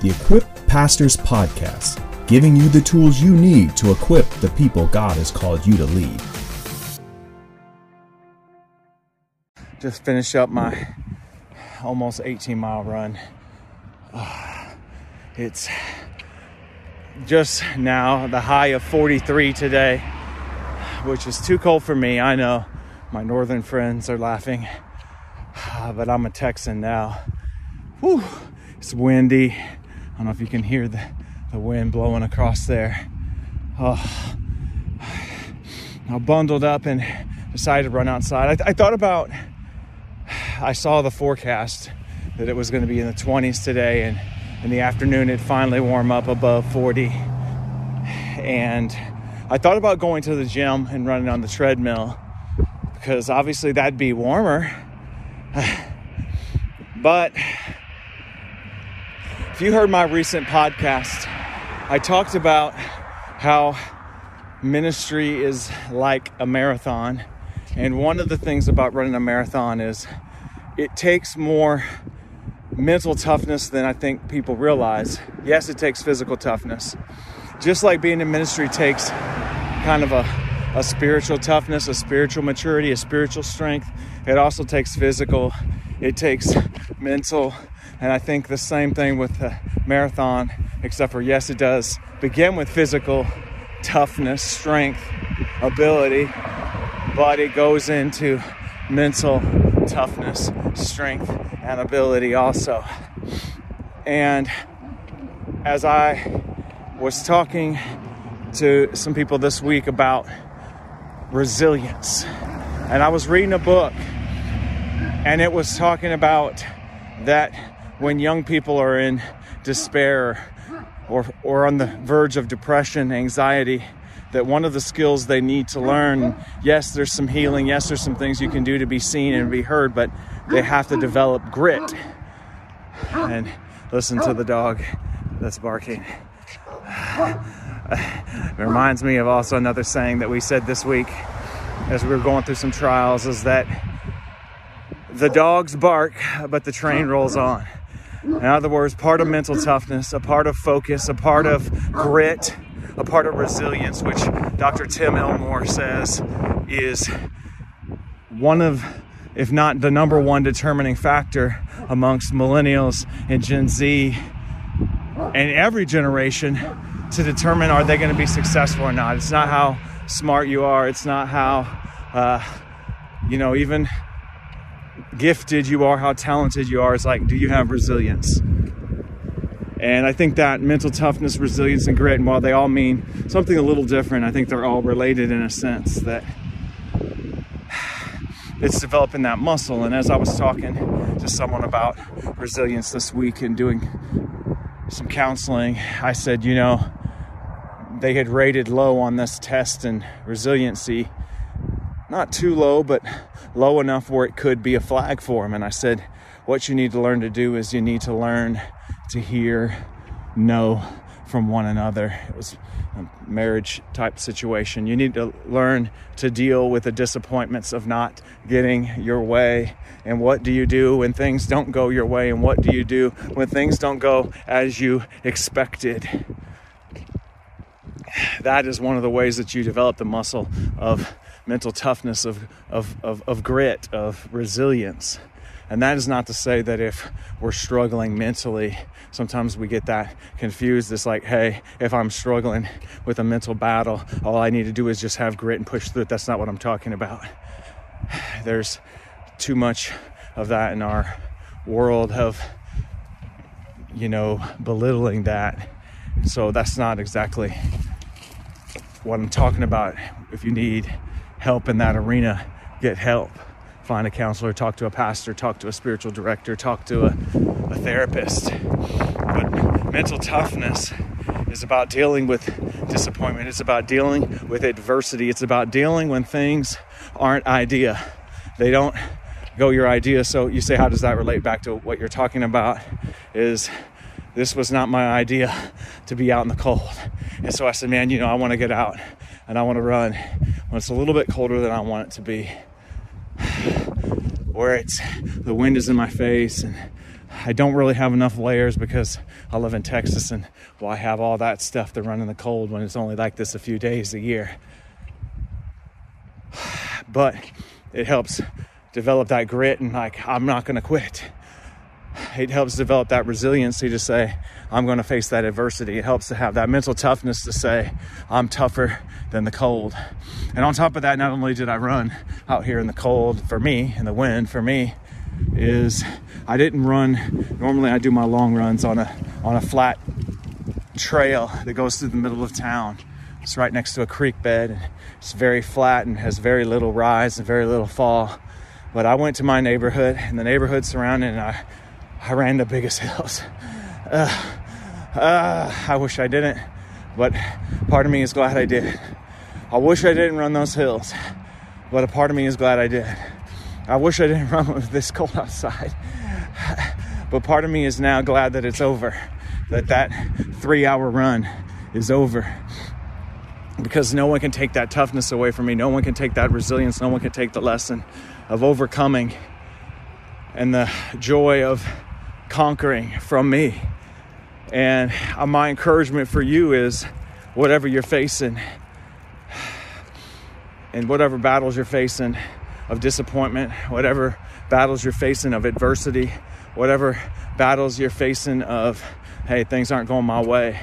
the Equip Pastors Podcast, giving you the tools you need to equip the people God has called you to lead. Just finished up my almost 18 mile run. Ah, it's just now the high of 43 today, which is too cold for me. I know my northern friends are laughing, but I'm a Texan now. Whew, it's windy. Don't know if you can hear the, the wind blowing across there. Oh, I bundled up and decided to run outside. I, I thought about, I saw the forecast that it was going to be in the 20s today, and in the afternoon it finally warm up above 40. And I thought about going to the gym and running on the treadmill because obviously that'd be warmer. but if you heard my recent podcast, I talked about how ministry is like a marathon. And one of the things about running a marathon is it takes more mental toughness than I think people realize. Yes, it takes physical toughness. Just like being in ministry takes kind of a, a spiritual toughness, a spiritual maturity, a spiritual strength, it also takes physical, it takes mental. And I think the same thing with the marathon, except for yes, it does begin with physical toughness, strength, ability, but it goes into mental toughness, strength, and ability also. And as I was talking to some people this week about resilience, and I was reading a book, and it was talking about that when young people are in despair or, or on the verge of depression, anxiety, that one of the skills they need to learn yes there's some healing yes there's some things you can do to be seen and be heard but they have to develop grit. And listen to the dog that's barking. It reminds me of also another saying that we said this week as we were going through some trials is that the dogs bark but the train rolls on in other words part of mental toughness a part of focus a part of grit a part of resilience, which Dr. Tim Elmore says is one of, if not the number one determining factor amongst millennials and Gen Z and every generation to determine are they going to be successful or not. It's not how smart you are, it's not how, uh, you know, even gifted you are, how talented you are. It's like, do you have resilience? And I think that mental toughness, resilience, and grit, and while they all mean something a little different, I think they're all related in a sense that it's developing that muscle. And as I was talking to someone about resilience this week and doing some counseling, I said, you know, they had rated low on this test and resiliency. Not too low, but low enough where it could be a flag for him. And I said, what you need to learn to do is you need to learn to hear no from one another. It was a marriage type situation. You need to learn to deal with the disappointments of not getting your way. And what do you do when things don't go your way? And what do you do when things don't go as you expected? That is one of the ways that you develop the muscle of mental toughness, of, of, of, of grit, of resilience. And that is not to say that if we're struggling mentally, sometimes we get that confused. It's like, hey, if I'm struggling with a mental battle, all I need to do is just have grit and push through it. That's not what I'm talking about. There's too much of that in our world of, you know, belittling that. So that's not exactly what I'm talking about. If you need help in that arena, get help find a counselor, talk to a pastor, talk to a spiritual director, talk to a, a therapist. But mental toughness is about dealing with disappointment. It's about dealing with adversity. It's about dealing when things aren't idea. They don't go your idea. So you say, how does that relate back to what you're talking about? Is this was not my idea to be out in the cold. And so I said, man, you know, I want to get out and I want to run when it's a little bit colder than I want it to be where it's the wind is in my face and I don't really have enough layers because I live in Texas and well, I have all that stuff to run in the cold when it's only like this a few days a year. But it helps develop that grit and like, I'm not going to quit. It helps develop that resiliency to say, I'm going to face that adversity. It helps to have that mental toughness to say, I'm tougher than the cold. And on top of that, not only did I run out here in the cold for me, in the wind for me, is I didn't run. Normally, I do my long runs on a on a flat trail that goes through the middle of town. It's right next to a creek bed. And It's very flat and has very little rise and very little fall. But I went to my neighborhood and the neighborhood surrounding, and I I ran the biggest hills. Uh, uh, I wish I didn't, but part of me is glad I did. I wish I didn't run those hills, but a part of me is glad I did. I wish I didn't run with this cold outside, but part of me is now glad that it's over, that that three hour run is over. Because no one can take that toughness away from me. No one can take that resilience. No one can take the lesson of overcoming and the joy of conquering from me. And uh, my encouragement for you is whatever you're facing and whatever battles you're facing of disappointment, whatever battles you're facing of adversity, whatever battles you're facing of, hey, things aren't going my way,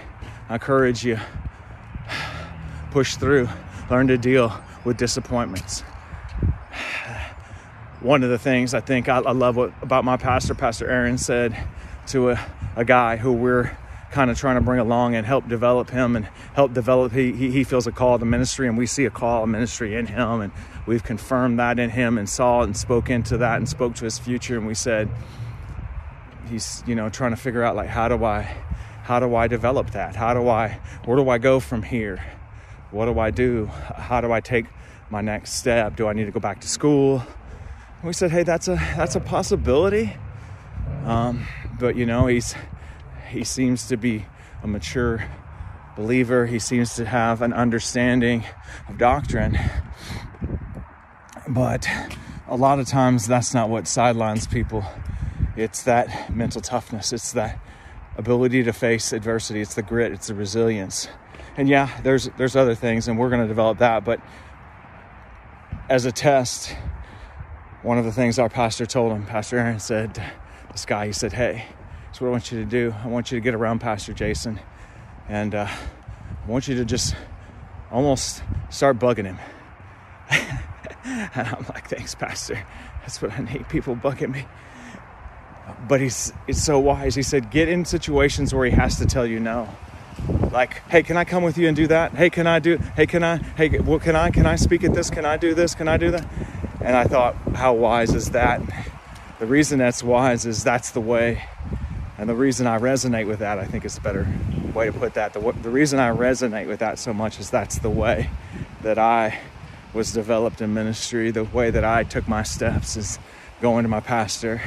I encourage you, push through, learn to deal with disappointments. One of the things I think I, I love what, about my pastor, Pastor Aaron, said to a, a guy who we're kind of trying to bring along and help develop him and help develop he, he, he feels a call to ministry and we see a call of ministry in him and we've confirmed that in him and saw and spoke into that and spoke to his future and we said he's you know trying to figure out like how do i how do i develop that? How do i where do i go from here? What do i do? How do i take my next step? Do i need to go back to school we said hey that's a that's a possibility um, but you know, he's he seems to be a mature believer. He seems to have an understanding of doctrine. But a lot of times that's not what sidelines people. It's that mental toughness. It's that ability to face adversity. It's the grit. It's the resilience. And yeah, there's there's other things, and we're going to develop that. But as a test, one of the things our pastor told him, Pastor Aaron said, this guy, he said, Hey, that's what I want you to do. I want you to get around Pastor Jason and uh, I want you to just almost start bugging him. and I'm like, Thanks, Pastor. That's what I need people bugging me. But he's it's so wise. He said, Get in situations where he has to tell you no. Like, hey, can I come with you and do that? Hey, can I do? Hey, can I? Hey, what can I? Can I speak at this? Can I do this? Can I do that? And I thought, how wise is that? the reason that's wise is that's the way. And the reason I resonate with that, I think is a better way to put that. The, the reason I resonate with that so much is that's the way that I was developed in ministry. The way that I took my steps is going to my pastor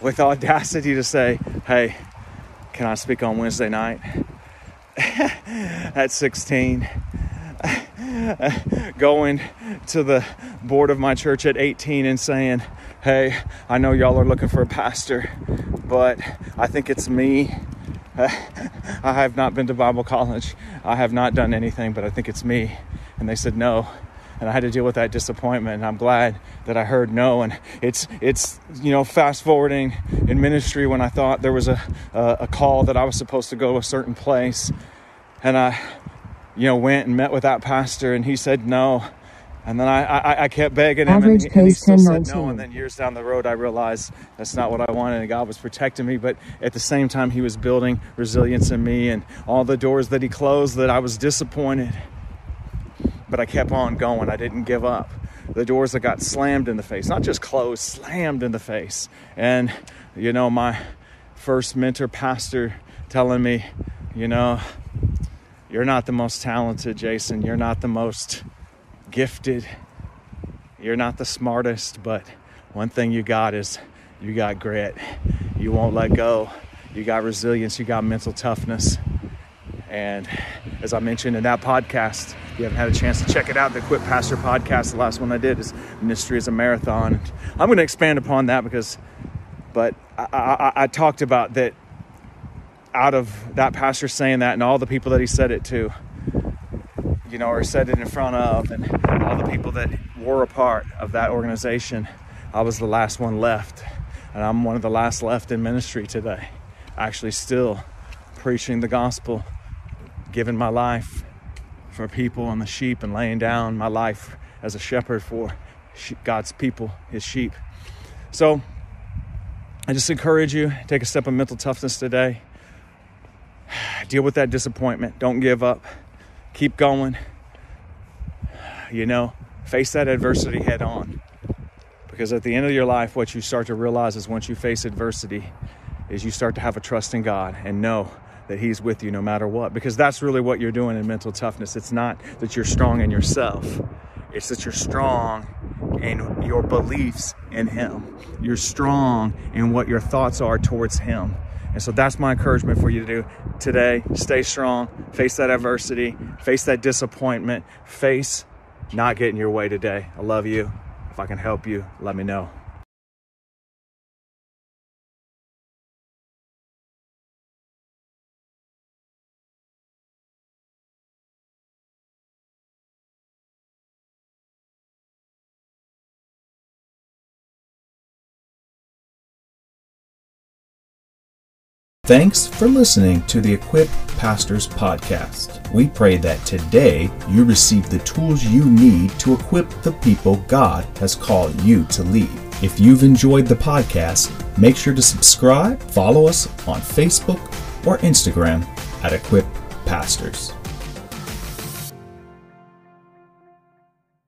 with audacity to say, Hey, can I speak on Wednesday night? At 16, going to the board of my church at 18 and saying, Hey, I know y'all are looking for a pastor, but I think it's me. I have not been to Bible college. I have not done anything, but I think it's me. And they said no. And I had to deal with that disappointment. And I'm glad that I heard no. And it's it's you know fast forwarding in ministry when I thought there was a a, a call that I was supposed to go to a certain place, and I you know went and met with that pastor, and he said no. And then I, I, I kept begging him, Average and, and he still said no. And then years down the road, I realized that's not what I wanted, and God was protecting me. But at the same time, He was building resilience in me, and all the doors that He closed, that I was disappointed. But I kept on going. I didn't give up. The doors that got slammed in the face, not just closed, slammed in the face. And you know, my first mentor pastor telling me, you know, you're not the most talented, Jason. You're not the most gifted. You're not the smartest, but one thing you got is you got grit. You won't let go. You got resilience. You got mental toughness. And as I mentioned in that podcast, if you haven't had a chance to check it out, the Equip Pastor podcast, the last one I did is Ministry is a Marathon. I'm going to expand upon that because, but I, I, I talked about that out of that pastor saying that and all the people that he said it to, you know, or said it in front of, and all the people that were a part of that organization, I was the last one left. And I'm one of the last left in ministry today, actually, still preaching the gospel, giving my life for people and the sheep, and laying down my life as a shepherd for God's people, his sheep. So I just encourage you take a step of mental toughness today. Deal with that disappointment. Don't give up. Keep going. You know, face that adversity head on. Because at the end of your life, what you start to realize is once you face adversity, is you start to have a trust in God and know that He's with you no matter what. Because that's really what you're doing in mental toughness. It's not that you're strong in yourself, it's that you're strong in your beliefs in Him. You're strong in what your thoughts are towards Him. And so that's my encouragement for you to do today. Stay strong, face that adversity, face that disappointment, face not getting your way today. I love you. If I can help you, let me know. Thanks for listening to the Equip Pastors Podcast. We pray that today you receive the tools you need to equip the people God has called you to lead. If you've enjoyed the podcast, make sure to subscribe, follow us on Facebook or Instagram at Equip Pastors.